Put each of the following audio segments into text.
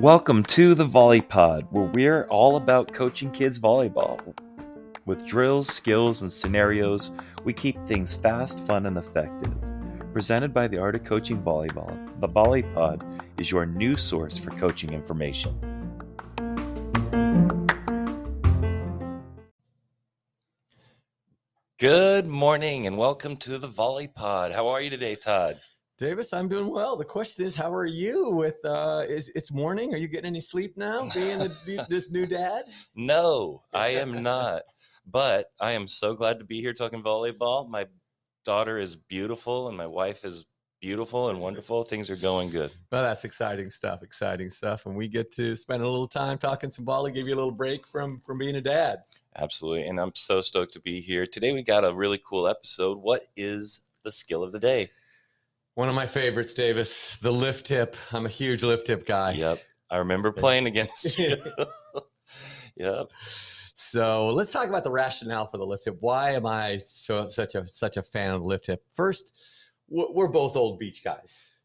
Welcome to the Volley Pod, where we're all about coaching kids volleyball. With drills, skills, and scenarios, we keep things fast, fun, and effective. Presented by the Art of Coaching Volleyball, the Volley Pod is your new source for coaching information. Morning and welcome to the Volley Pod. How are you today, Tod? Davis, I'm doing well. The question is, how are you? With uh, is it's morning? Are you getting any sleep now? Being the, this new dad? No, I am not. But I am so glad to be here talking volleyball. My daughter is beautiful, and my wife is beautiful and wonderful. Things are going good. Well, that's exciting stuff. Exciting stuff, and we get to spend a little time talking some volley. Give you a little break from from being a dad. Absolutely, and I'm so stoked to be here today. We got a really cool episode. What is the skill of the day? One of my favorites, Davis, the lift tip. I'm a huge lift tip guy. Yep, I remember playing against you. yep. So let's talk about the rationale for the lift tip. Why am I so such a such a fan of the lift tip? First, we're both old beach guys,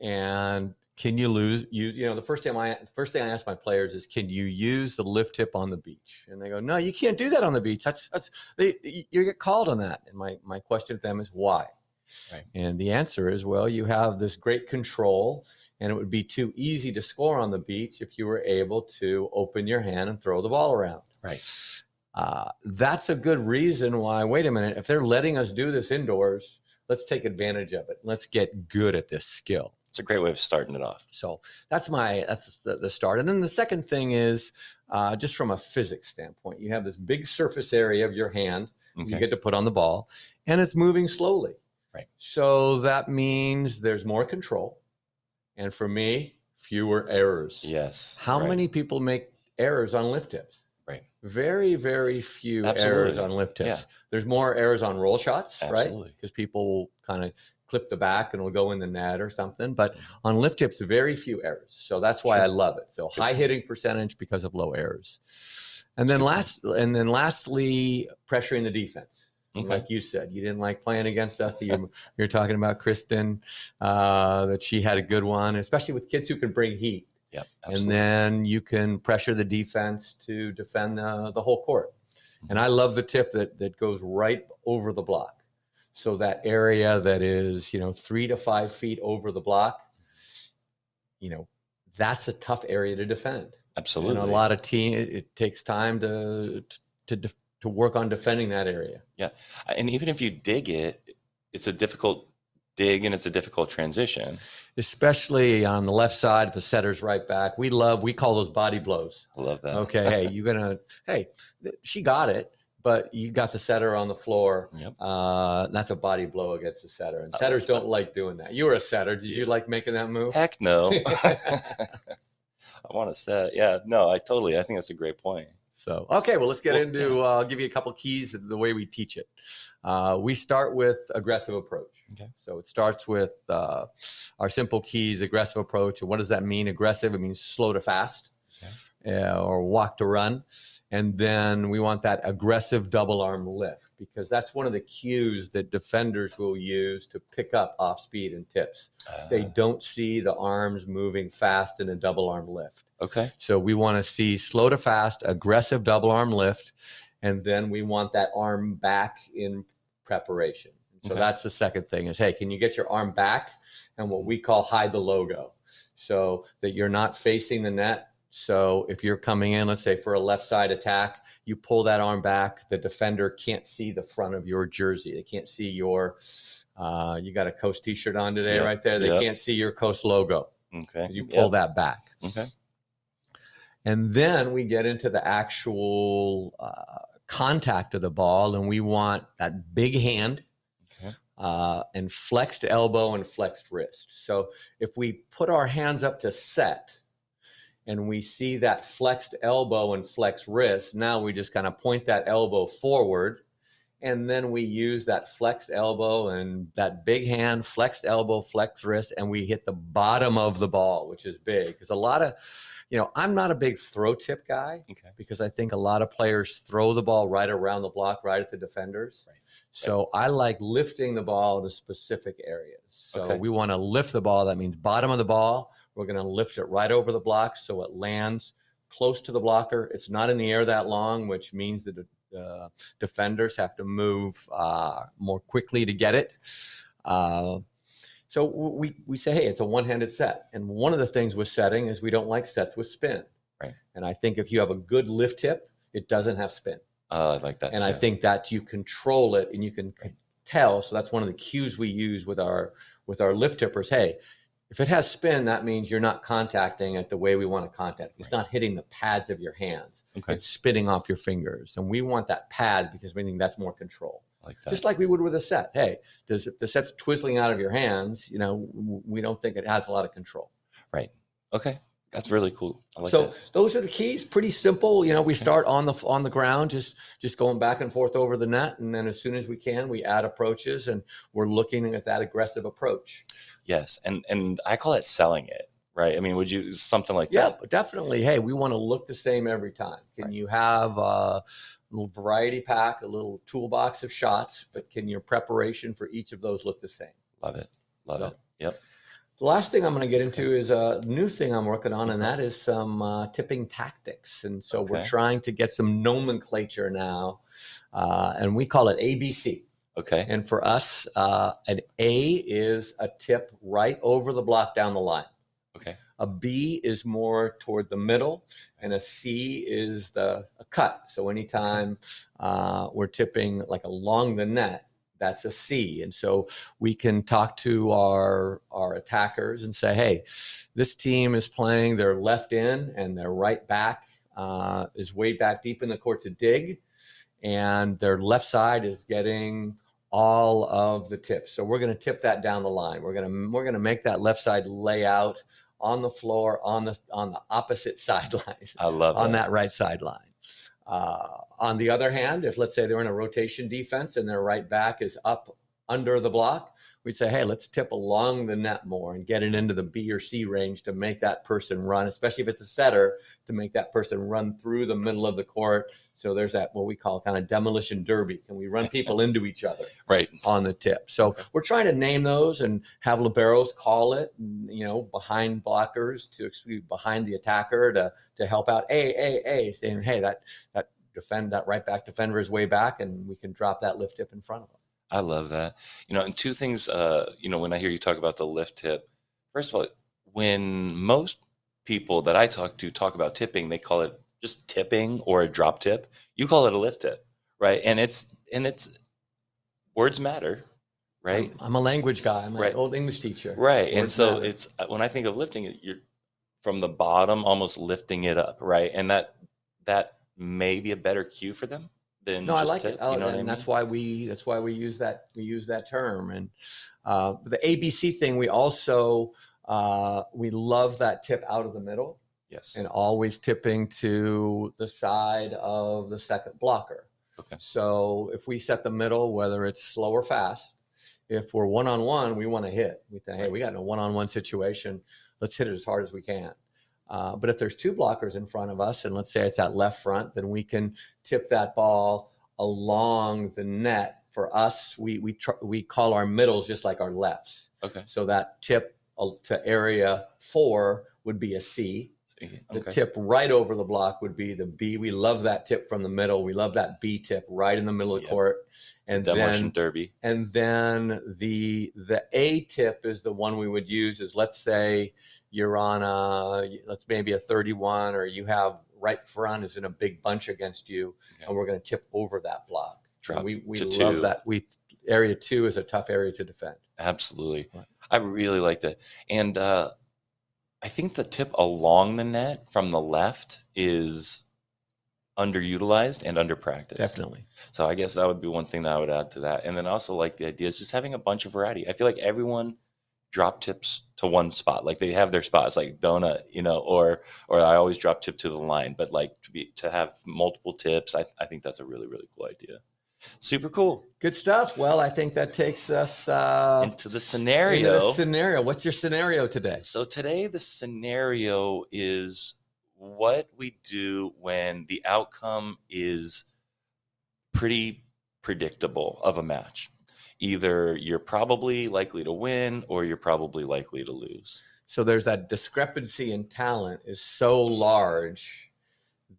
and can you lose you you know the first time i first thing i ask my players is can you use the lift tip on the beach? And they go no you can't do that on the beach. That's that's they you get called on that. And my my question to them is why? Right. and the answer is well you have this great control and it would be too easy to score on the beach if you were able to open your hand and throw the ball around. Right. Uh, that's a good reason why wait a minute if they're letting us do this indoors let's take advantage of it let's get good at this skill it's a great way of starting it off. So that's my that's the, the start. And then the second thing is uh, just from a physics standpoint, you have this big surface area of your hand okay. you get to put on the ball, and it's moving slowly. Right. So that means there's more control, and for me, fewer errors. Yes. How right. many people make errors on lift tips? Right. Very, very few Absolutely. errors on lift tips. Yeah. There's more errors on roll shots, Absolutely. right? Because people kind of clip the back and it'll go in the net or something. But mm-hmm. on lift tips, very few errors. So that's why sure. I love it. So high hitting percentage because of low errors. And then last and then lastly, pressuring the defense. Okay. Like you said, you didn't like playing against us. You, you're talking about Kristen, uh, that she had a good one, especially with kids who can bring heat. Yep, and then you can pressure the defense to defend the, the whole court. Mm-hmm. And I love the tip that that goes right over the block. So that area that is, you know, three to five feet over the block, you know, that's a tough area to defend. Absolutely. And a lot of team, it, it takes time to, to, to, to work on defending that area. Yeah. And even if you dig it, it's a difficult dig and it's a difficult transition. Especially on the left side, if the setter's right back. We love, we call those body blows. I love that. Okay. hey, you're going to, hey, she got it but you got the setter on the floor. Yep. Uh, that's a body blow against the setter, and setters don't like doing that. You were a setter. Did you like making that move? Heck no. I want to set. Yeah, no, I totally. I think that's a great point. So okay, well, let's get into. Uh, I'll give you a couple keys of the way we teach it. Uh, we start with aggressive approach. Okay. So it starts with uh, our simple keys: aggressive approach. And what does that mean? Aggressive. It means slow to fast. Okay uh, or walk to run. And then we want that aggressive double arm lift because that's one of the cues that defenders will use to pick up off speed and tips. Uh, they don't see the arms moving fast in a double arm lift. Okay. So we want to see slow to fast, aggressive double arm lift. And then we want that arm back in preparation. So okay. that's the second thing is, hey, can you get your arm back and what we call hide the logo so that you're not facing the net so if you're coming in, let's say for a left side attack, you pull that arm back. The defender can't see the front of your jersey. They can't see your. Uh, you got a Coast T-shirt on today, yep. right there. They yep. can't see your Coast logo. Okay. You pull yep. that back. Okay. And then we get into the actual uh, contact of the ball, and we want that big hand. Okay. Uh, and flexed elbow and flexed wrist. So if we put our hands up to set, and we see that flexed elbow and flexed wrist, now we just kind of point that elbow forward and then we use that flexed elbow and that big hand, flexed elbow, flexed wrist, and we hit the bottom of the ball, which is big. Because a lot of, you know, I'm not a big throw tip guy Okay. because I think a lot of players throw the ball right around the block, right at the defenders. Right. So I like lifting the ball to specific areas. So Okay. we want to lift the ball. That means bottom of the ball. We're going to lift it right over the block so it lands close to the blocker. It's not in the air that long, which means that uh, defenders have to move uh, more quickly to get it. Uh, so we we say, hey, it's a one-handed set, and one of the things with setting is we don't like sets with spin. Right. And I think if you have a good lift tip, it doesn't have spin, Uh, I like that. and I think that you control it and you can c- tell. So that's one of the cues we use with our with our lift tippers. Hey. If it has spin, that means you're not contacting it the way we want to contact. It's not hitting the pads of your hands okay. it's spitting off your fingers and we want that pad because we think that's more control like that. just like we would with a set hey does if the set's twizzling out of your hands you know we don't think it has a lot of control Right. okay. That's really cool. I like so that. those are the keys pretty simple you know we start on the on the ground just just going back and forth over the net and then as soon as we can we add approaches and we're looking at that aggressive approach Yes, and and I call it selling it. Right. I mean, would you something like Yeah, that? but definitely. Hey, we want to look the same every time. Can Right. you have a little variety pack, a little toolbox of shots, but can your preparation for each of those look the same? Love it. Love So- it. Yep. The last thing I'm going to get into is a new thing I'm working on, and that is some uh, tipping tactics. And so we're trying to get some nomenclature now, uh, and we call it ABC. Okay. And for us, uh, an A is a tip right over the block down the line. A B is more toward the middle, and a C is the a cut. So anytime uh, we're tipping like along the net, that's a C. And so we can talk to our our attackers and say, hey, this team is playing their left in and their right back uh, is way back deep in the court to dig, and their left side is getting all of the tips. So we're going to tip that down the line. We're going to we're going to make that left side layout on the floor on the on the opposite sideline I love on that. that right sideline. Uh, on the other hand, if let's say they're in a rotation defense and their right back is up under the block, we say, hey, let's tip along the net more and get it into the B or C range to make that person run, especially if it's a setter, to make that person run through the middle of the court. So there's that what we call kind of demolition derby. Can we run people into each other? Right. on the tip. So we're trying to name those and have liberos call it, you know, behind blockers to excuse behind the attacker to to help out. A A A saying, hey, that that defend that right back defender is way back, and we can drop that lift tip in front of them. I love that. You know, and two things, uh, you know, when I hear you talk about the lift tip, first of all, when most people that I talk to talk about tipping, they call it just tipping or a drop tip. You call it a lift tip, right? And it's and it's words matter, right? I'm, I'm a language guy. I'm Right. an old English teacher. Right. And so matter. it's uh, when I think of lifting it, you're from the bottom almost lifting it up, right? And that that may be a better cue for them than No, I like tip, it, I- you know and I mean? that's why we that's why we use that we use that term. And uh, the ABC thing, we also uh, we love that tip out of the middle. yes. and always tipping to the side of the second blocker. Okay. So if we set the middle, whether it's slow or fast, if we're one on one, we want to hit. We think, hey, we got in a one on one situation. Let's hit it as hard as we can. Uh, but if there's two blockers in front of us, and let's say it's at left front, then we can tip that ball along the net. For us, we we tr- we call our middles just like our lefts. Okay. So that tip uh, to area four would be a C. See, The tip right over the block would be the B. We love that tip from the middle. We love that B tip right in the middle of the Yep. court. And Demolition then derby. and then the the A tip is the one we would use is let's say you're on a let's maybe a 31 or you have right front is in a big bunch against you Okay. and we're going to tip over that block. And Drop we we love two. that. We area 2 is a tough area to defend. Absolutely. Right. I really like that. And uh, I think the tip along the net from the left is underutilized and underpracticed. Definitely. So I guess that would be one thing that I would add to that. And then also like the idea is just having a bunch of variety. I feel like everyone drop tips to one spot. Like they have their spots like donut, you know, or or I always drop tip to the line. But like to be to have multiple tips, I, I think that's a really, really cool idea. Super cool. Good stuff. Well, I think that takes us uh, Into the into scenario. the scenario. What's your scenario today? So today the scenario is what we do when the outcome is pretty predictable of a match. Either you're probably likely to win or you're probably likely to lose. So there's that discrepancy in talent is so large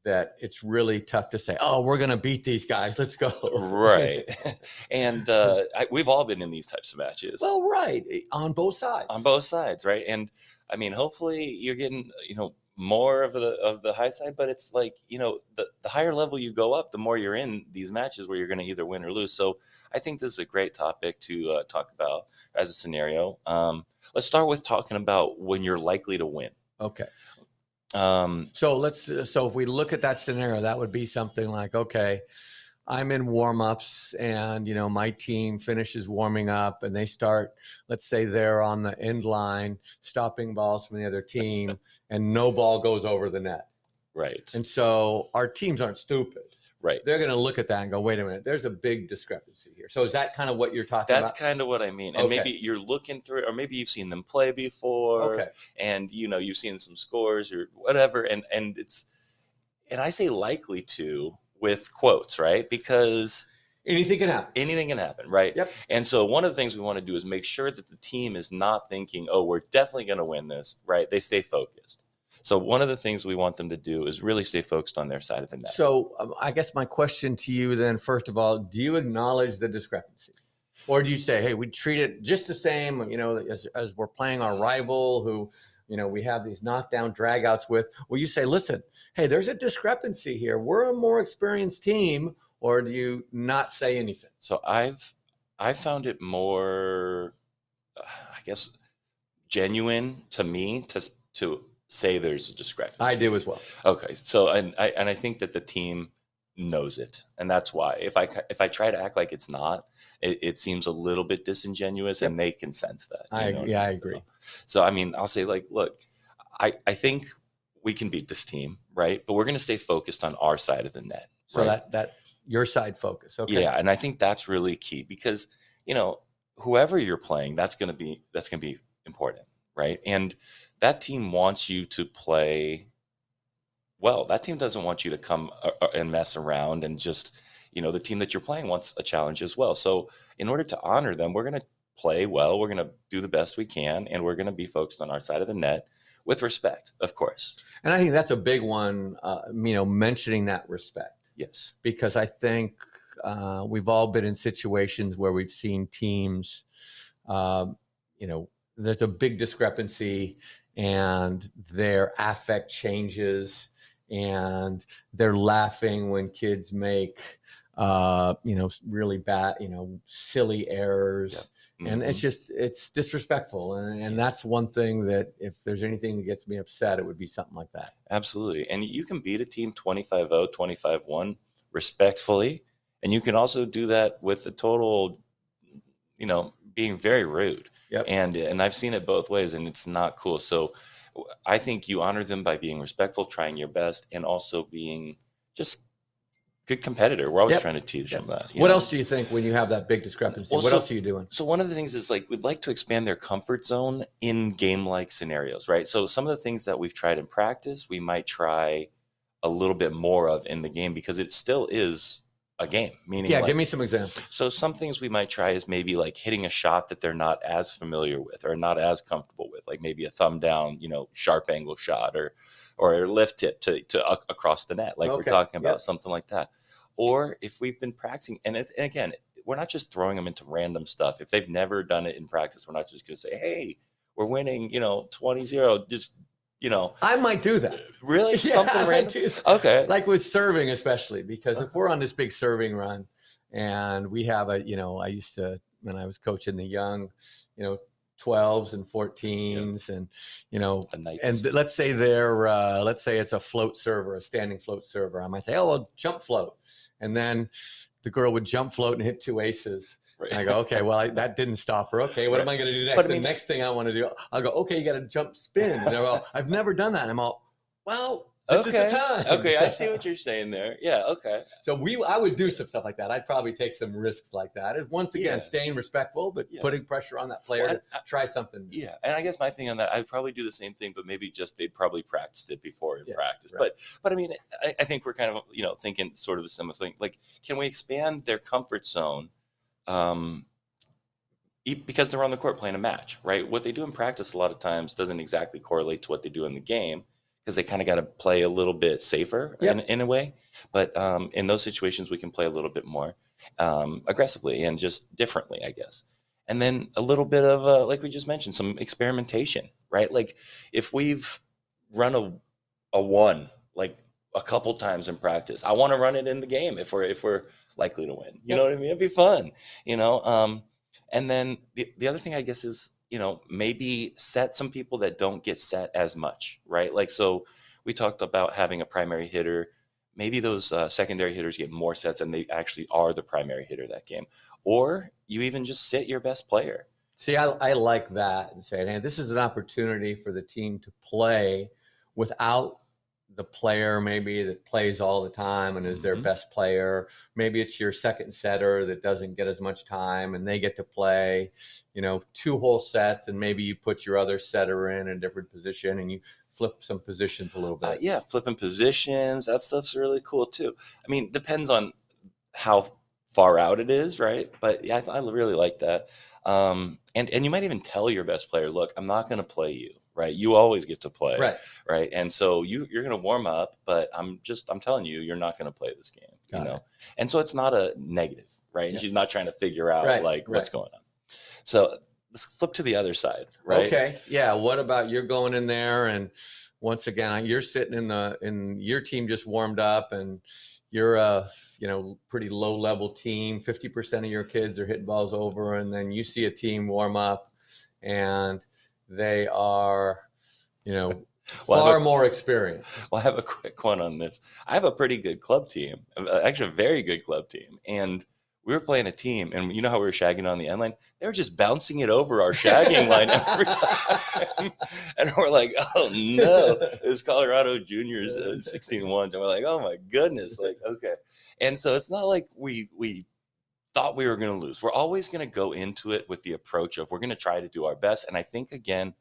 that it's really tough to say, "Oh, we're going to beat these guys. Let's go." Right. and uh, I, we've all been in these types of matches. well, right on both sides. on both sides, right? And I mean, hopefully you're getting, you know, more of the of the high side, but it's like, you know, the, the higher level you go up, the more you're in these matches where you're going to either win or lose. So I think this is a great topic to uh, talk about as a scenario. Um, let's start with talking about when you're likely to win. Okay. Um, So let's. uh, So if we look at that scenario, that would be something like, okay, I'm in warm-ups, and you know my team finishes warming up, and they start. Let's say they're on the end line, stopping balls from the other team, and no ball goes over the net. right, And so our teams aren't stupid. Right. They're going to look at that and go, "Wait a minute, there's a big discrepancy here." So is that kind of what you're talking That's about? That's kind of what I mean. And Okay. maybe you're looking through it, or maybe you've seen them play before. Okay. and you know you've seen some scores or whatever and and it's and i say likely to with quotes right because Anything can happen. anything can happen right Yep. and so one of the things we want to do is make sure that the team is not thinking oh we're definitely going to win this right they stay focused so one of the things we want them to do is really stay focused on their side of the net So um, I guess my question to you then, first of all, do you acknowledge the discrepancy, or do you say, "Hey, we treat it just the same"? You know, as as we're playing our rival, who you know we have these knockdown dragouts with. Will you say, "Listen, hey, there's a discrepancy here. We're a more experienced team," or do you not say anything? so i've i found it more uh, i guess genuine to me to to say there's a discrepancy I do as well. Okay, so and I and I think that the team knows it, and that's why if I if I try to act like it's not, it, it seems a little bit disingenuous, and they can sense that. you I- know yeah, I agree. So, so I mean, I'll say like, look, I I think we can beat this team, right? But we're going to stay focused on our side of the net. So right? that that your side focus. Okay. Yeah, and I think that's really key because you know whoever you're playing, that's going to be that's going to be important, right? And that team wants you to play well. That team doesn't want you to come uh, uh, and mess around and just you know the team that you're playing wants a challenge as well. So in order to honor them, we're going to play well. We're going to do the best we can, and we're going to be focused on our side of the net with respect, of course. And I think that's a big one. Uh, you know, mentioning that respect. Yes. because I think uh, we've all been in situations where we've seen teams, um, you know, there's a big discrepancy and their affect changes and they're laughing when kids make, uh, you know, really bad, you know, silly errors. And it's Mhm. just, it's disrespectful. And, and that's one thing that if there's anything that gets me upset, it would be something like that. Absolutely. And you can beat a team 25 0, 25 1 respectfully. And you can also do that with a total, you know, being very rude. Yep. And and I've seen it both ways and it's not cool. So I think you honor them by being respectful, trying your best, and also being just good competitor. We're always Yep. trying to teach Yep. them that. What know? else do you think when you have that big discrepancy? Well, what so- else are you doing? So one of the things is like we'd like to expand their comfort zone in game-like scenarios, right? So some of the things that we've tried in practice, we might try a little bit more of in the game because it still is a game. Meaning, Yeah, like- give me some examples. So some things we might try is maybe like hitting a shot that they're not as familiar with or not as comfortable with, like maybe a thumb down, you know, sharp angle shot or or a lift tip to to a- across the net, like we're talking about yep. something like that. Or if we've been practicing, and, it's, and again, we're not just throwing them into random stuff. If they've never done it in practice, we're not just going to say, "Hey, we're winning," you know, 20-0. Just you know, I might do that. really Yeah, something I random. Okay, Like with serving, especially because Uh-huh. if we're on this big serving run and we have a, you know, I used to, when I was coaching the young, you know, 12s and 14s and, you know, and let's say they're, uh, let's say it's a float server, a standing float server. I might say, oh, well, jump float. And then the girl would jump float and hit two aces. Right. And I go, okay, well, I, that didn't stop her. Okay, what am I going to do next? But I the mean- next thing I want to do, I'll go, okay, you got to jump spin. And they're all, I've never done that. And I'm all, well, This okay. is the time. okay, I see what you're saying there. Yeah, okay. So we, I would do some stuff like that. I'd probably take some risks like that. And once again, Yeah. staying respectful, but Yeah. putting pressure on that player Well, to I- try something. Yeah, and I guess my thing on that, I'd probably do the same thing, but maybe just they'd probably practiced it before in Yeah, practice. right. But but I mean, I, I think we're kind of you know thinking sort of a similar thing. Like, can we expand their comfort zone? Um, because they're on the court playing a match, right? What they do in practice a lot of times doesn't exactly correlate to what they do in the game because they kind of got to play a little bit safer Yep. in, in a way. But um, in those situations, we can play a little bit more um, aggressively and just differently, I guess. And then a little bit of, uh, like we just mentioned, some experimentation, right? Like if we've run a, a one, like a couple times in practice, I want to run it in the game if we're if we're likely to win. You Yep. know what I mean? It'd be fun, you know. Um, and then the the other thing I guess is you know maybe set some people that don't get set as much, right? Like so we talked about having a primary hitter. Maybe those uh, secondary hitters get more sets and they actually are the primary hitter that game. Or you even just sit your best player. See, I, I like that and saying, hey, this is an opportunity for the team to play without the player maybe that plays all the time and is their Mhm. best player. Maybe it's your second setter that doesn't get as much time and they get to play, you know, two whole sets and maybe you put your other setter in a different position and you flip some positions a little bit. Uh, yeah, flipping positions, that stuff's really cool too. I mean, depends on how far out it is, right? But yeah, I, I really like that. Um, and and you might even tell your best player, look, I'm not going to play you, right? You always get to play, Right. right? And so you you're going to warm up, but I'm just I'm telling you, you're not going to play this game, Got you know. it. And so it's not a negative, right? Yeah. She's not trying to figure out Right, like what's right. going on. So let's flip to the other side, right? Okay. Yeah. What about you're going in there and once again you're sitting in the in your team just warmed up and you're a you know pretty low level team. Fifty percent of your kids are hitting balls over, and then you see a team warm up and they are you know Well, far a- more experienced. Well, I have a quick one on this. I have a pretty good club team, uh, actually a very good club team, and we were playing a team, and you know how we were shagging on the end line? They were just bouncing it over our shagging line every time, and we're like, "Oh no!" It was Colorado Juniors, uh, 16 ones, and we're like, "Oh my goodness!" Like, okay, and so it's not like we we thought we were going to lose. We're always going to go into it with the approach of we're going to try to do our best, and I think again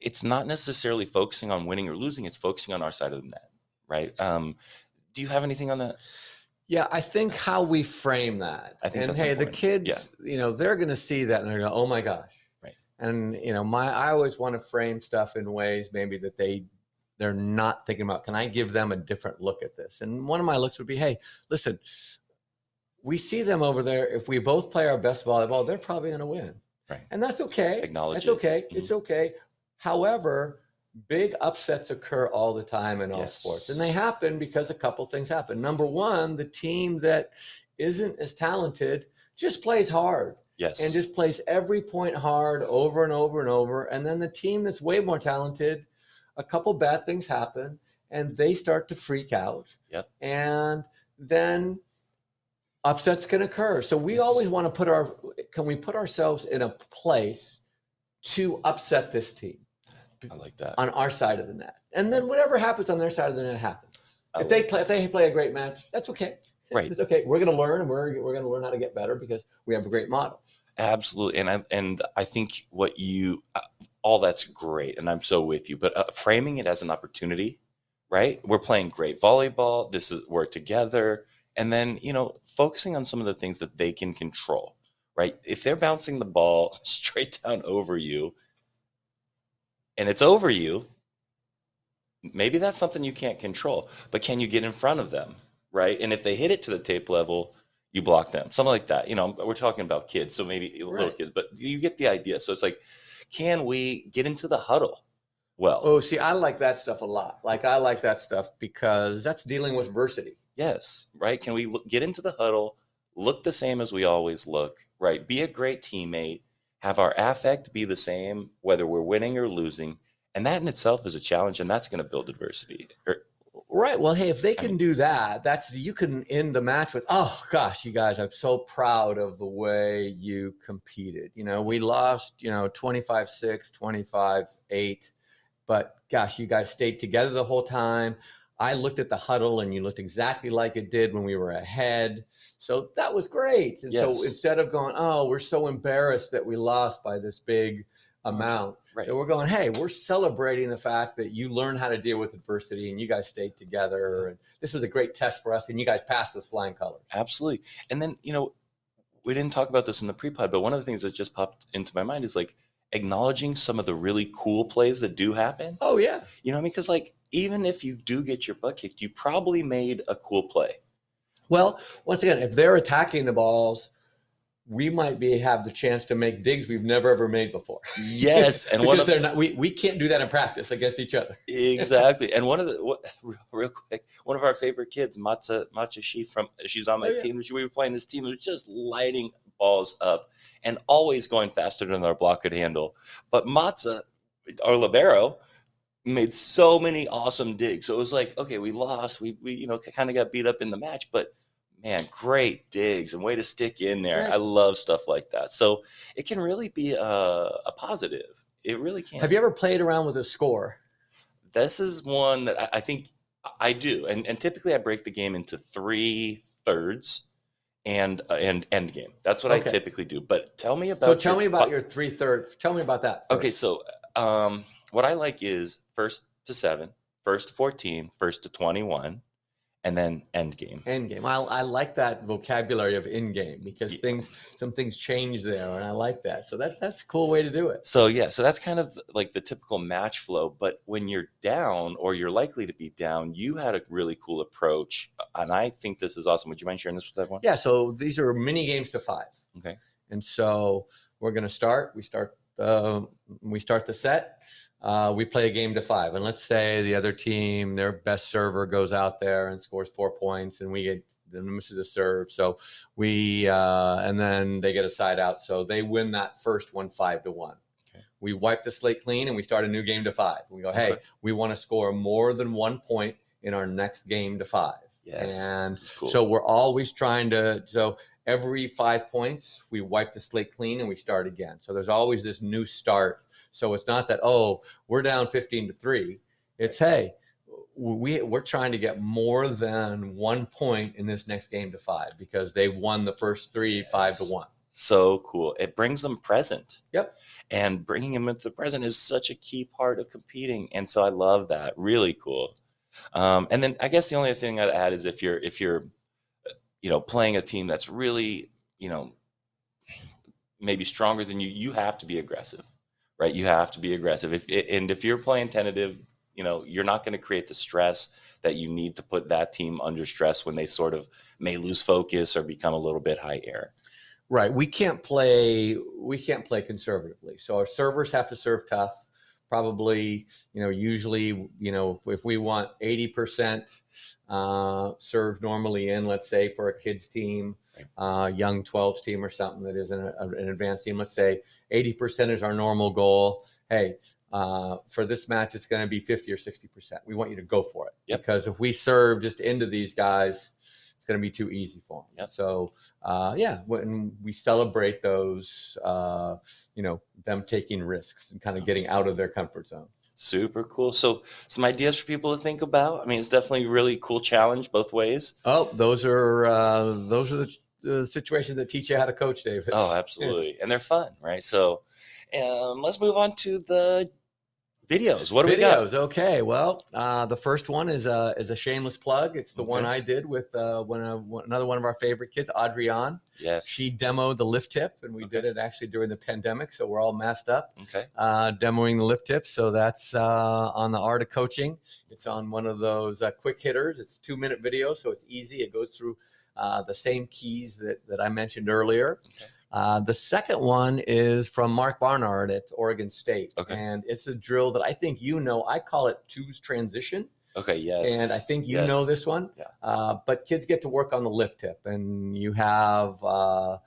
it's not necessarily focusing on winning or losing it's focusing on our side of the net right um do you have anything on that Yeah, I think how we frame that. I think and hey, the important. kids, you know, they're going to see that and they're going, "Oh my gosh!" Right. And you know, my I always want to frame stuff in ways maybe that they they're not thinking about. Can I give them a different look at this? And one of my looks would be, "Hey, listen, we see them over there. If we both play our best volleyball, they're probably going to win, Right. and that's okay. Acknowledge That's it. okay. Mm-hmm. It's okay. However." Big upsets occur all the time in all Yes. sports, and they happen because a couple things happen. Number one, the team that isn't as talented just plays hard yes and just plays every point hard over and over and over. And then the team that's way more talented, a couple bad things happen and they start to freak out. Yep. And then upsets can occur. So we Yes. always want to put our can we put ourselves in a place to upset this team i like that on our side of the net. And then whatever happens on their side of the net happens. I If they like play if they play a great match, that's okay. Right. It's okay. We're going to learn and we're, we're going to learn how to get better because we have a great model. absolutely and i and i think what you uh, all that's great and i'm so with you but uh, framing it as an opportunity right we're playing great volleyball this is we're together and then you know focusing on some of the things that they can control right? If they're bouncing the ball straight down over you and it's over you maybe that's something you can't control but can you get in front of them right? And if they hit it to the tape level you block them something like that. You know we're talking about kids so maybe little kids but you get the idea. So it's like can we get into the huddle well? Oh, see, I like that stuff a lot. Like, I like that stuff because that's dealing with adversity. Yes, right. Can we look, get into the huddle, look the same as we always look, right? Be a great teammate, have our affect be the same, whether we're winning or losing. And that in itself is a challenge, and that's going to build adversity. Er, Right. Well, hey, if they I can mean- do that, that's you can end the match with, oh gosh, you guys, I'm so proud of the way you competed. You know, we lost, you know, 25 6, 25 8. but gosh, you guys stayed together the whole time. I looked at the huddle and you looked exactly like it did when we were ahead. So that was great. And so instead of going, oh, we're so embarrassed that we lost by this big amount, Right. we're going, hey, we're celebrating the fact that you learned how to deal with adversity and you guys stayed together. Mm-hmm. And this was a great test for us and you guys passed with flying colors. Absolutely. And then, you know, we didn't talk about this in the pre-pod, but one of the things that just popped into my mind is like acknowledging some of the really cool plays that do happen. Oh, yeah. You know what I mean? Because like even if you do get your butt kicked, you probably made a cool play. Well, once again, if they're attacking the balls, we might be have the chance to make digs we've never ever made before. Yes, and one because of they're not we, we can't do that in practice against each other. exactly, and one of the what, real, real quick, one of our favorite kids, Matza Matcha, she from she's on my Oh, yeah. team. We were playing this team, it was just lighting balls up and always going faster than our block could handle. But Matza, our libero, made so many awesome digs. So it was like, okay, we lost, we we you know kind of got beat up in the match, but man, great digs and way to stick in there. Right. I love stuff like that. So it can really be a, a positive. It really can. Have you ever played around with a score? this is one that I, I think I do, and and typically I break the game into three thirds and uh, and end game. That's what I typically do. But tell me about. So tell me about fi- your three third. Tell me about that. Okay, so um, what I like is first to seven, first to 14, first to twenty one, and then end game. end game. I, I like that vocabulary of in game because Yeah. things some things change there, and I like that. So that's that's a cool way to do it. So yeah, so that's kind of like the typical match flow. But when you're down or you're likely to be down, you had a really cool approach, uh, and I think this is awesome. Would you mind sharing this with everyone? Yeah. So these are mini games to five. Okay. And so we're going to start. We start. Uh, we start the set. Uh, we play a game to five, and let's say the other team, their best server goes out there and scores four points, and we get then misses a serve. So we uh, and then they get a side out, so they win that first one five to one. Okay. We wipe the slate clean, and we start a new game to five. We go, hey, Okay. we want to score more than one point in our next game to five. Yes. And cool. so we're always trying to so every five points we wipe the slate clean and we start again. So there's always this new start. So it's not that oh we're down 15 to three. It's hey we we're trying to get more than one point in this next game to five because they won the first three five to one. so cool. It brings them present. Yep. And bringing them into the present is such a key part of competing. And so I love that. Really cool. Um, and then I guess the only other thing I'd add is if you're if you're you know playing a team that's really you know maybe stronger than you, you have to be aggressive, right? You have to be aggressive. If and if you're playing tentative, you know you're not going to create the stress that you need to put that team under stress when they sort of may lose focus or become a little bit high air. Right. We can't play we can't play conservatively. So our servers have to serve tough. Probably, you know, usually, you know, if we want 80% uh, serve normally in, let's say for a kids team, uh, young 12s team or something that is an, an advanced team, let's say 80% is our normal goal. Hey, uh, for this match, it's going to be 50 or 60%. We want you to go for it. Yep. Because if we serve just into these guys, it's going to be too easy for them. Yep. So, uh, yeah, when we celebrate those, uh, you know, them taking risks and kind of getting out of their comfort zone. Super cool. So, some ideas for people to think about. I mean, it's definitely a really cool challenge both ways. Oh, those are uh, those are the, the situations that teach you how to coach, Davis. Oh, absolutely. And they're fun, right? So, um, let's move on to the videos. What do we got? Videos. Okay. Well, uh, the first one is a is a shameless plug. It's the Okay. one I did with uh, one, of one another one of our favorite kids, Adrian. Yes. She demoed the lift tip, and we Okay. did it actually during the pandemic, so we're all messed up. okay. uh, demoing the lift tip. So that's uh, on the art of coaching. It's on one of those uh, quick hitters. It's two minute video, so it's easy. It goes through uh, the same keys that, that I mentioned earlier. Okay. Uh, the second one is from Mark Barnard at Oregon State. Okay. And it's a drill that I think you know. I call it two's transition. Okay. Yes. And I think you Yes. know this one. Yeah. Uh, but kids get to work on the lift tip, and you have uh,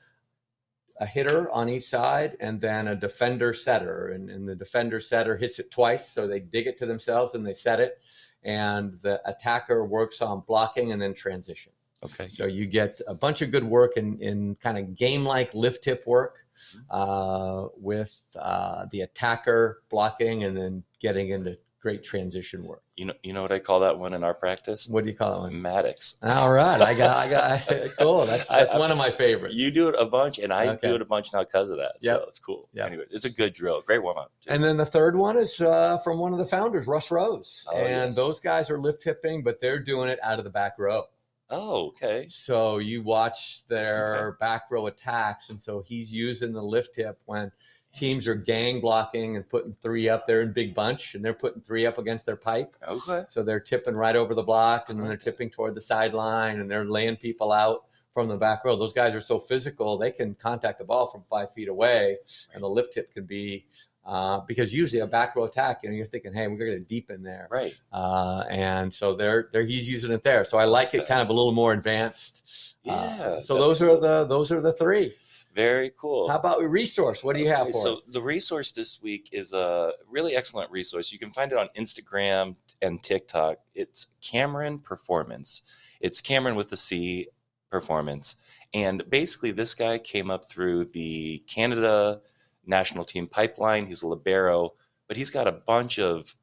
a hitter on each side and then a defender setter. And, and the defender setter hits it twice. So they dig it to themselves and they set it. And the attacker works on blocking and then transition. Okay. So you get a bunch of good work in, in kind of game like lift tip work uh, with uh, the attacker blocking and then getting into great transition work. You know, you know what I call that one in our practice? What do you call that one? Maddox. All right, I got, I got, cool. That's that's I- one of my favorites. You do it a bunch, and I Okay. do it a bunch now because of that. Yep. So it's cool. Yep. Anyway, it's a good drill. Great warm up. And then the third one is uh, from one of the founders, Russ Rose. Oh, and yes. those guys are lift tipping, but they're doing it out of the back row. Oh, okay. So you watch their back row attacks. And so he's using the lift tip when teams are gang blocking and putting three up there in big bunch and they're putting three up against their pipe. Okay. So they're tipping right over the block and then they're tipping toward the sideline and they're laying people out from the back row. Those guys are so physical, they can contact the ball from five feet away and the lift tip can be. Uh, because usually a back row attack, you know, you're thinking, hey, we're going to deep in there, Right. uh, and so they're they're he's using it there. So I like it kind of a little more advanced. Uh, Yeah, so that's those are the those are the three. Very cool. How about resource? What do you have Okay, for so us? the resource this week is a really excellent resource. You can find it on Instagram and TikTok. It's Cameron Performance. It's Cameron with the C Performance. And basically, this guy came up through the Canada national team pipeline. He's a libero, but he's got a bunch of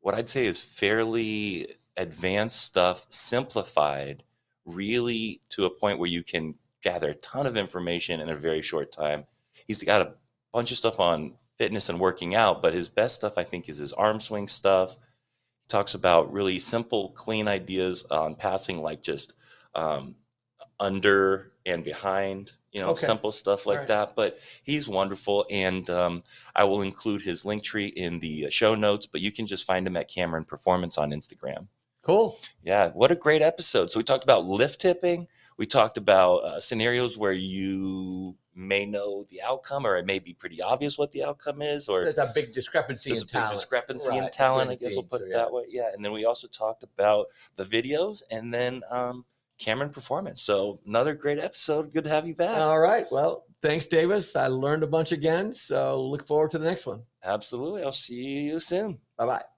what I'd say is fairly advanced stuff, simplified, really to a point where you can gather a ton of information in a very short time. He's got a bunch of stuff on fitness and working out, but his best stuff, I think, is his arm swing stuff. He talks about really simple, clean ideas on passing, like just um, under and behind, you know, Okay. simple stuff like that. But he's wonderful. And um, I will include his link tree in the uh, show notes, but you can just find him at Cameron Performance on Instagram. Cool. Yeah, what a great episode. So we talked about lift tipping. We talked about uh, scenarios where you may know the outcome, or it may be pretty obvious what the outcome is, or There's a big discrepancy there's in a big talent. discrepancy in Right, talent. I guess we'll put so it yeah. that way. Yeah, and then we also talked about the videos, and then um, Cameron Performance. So another great episode. Good to have you back. All right. Well, thanks, Davis. I learned a bunch again. So look forward to the next one. Absolutely. I'll see you soon. Bye bye.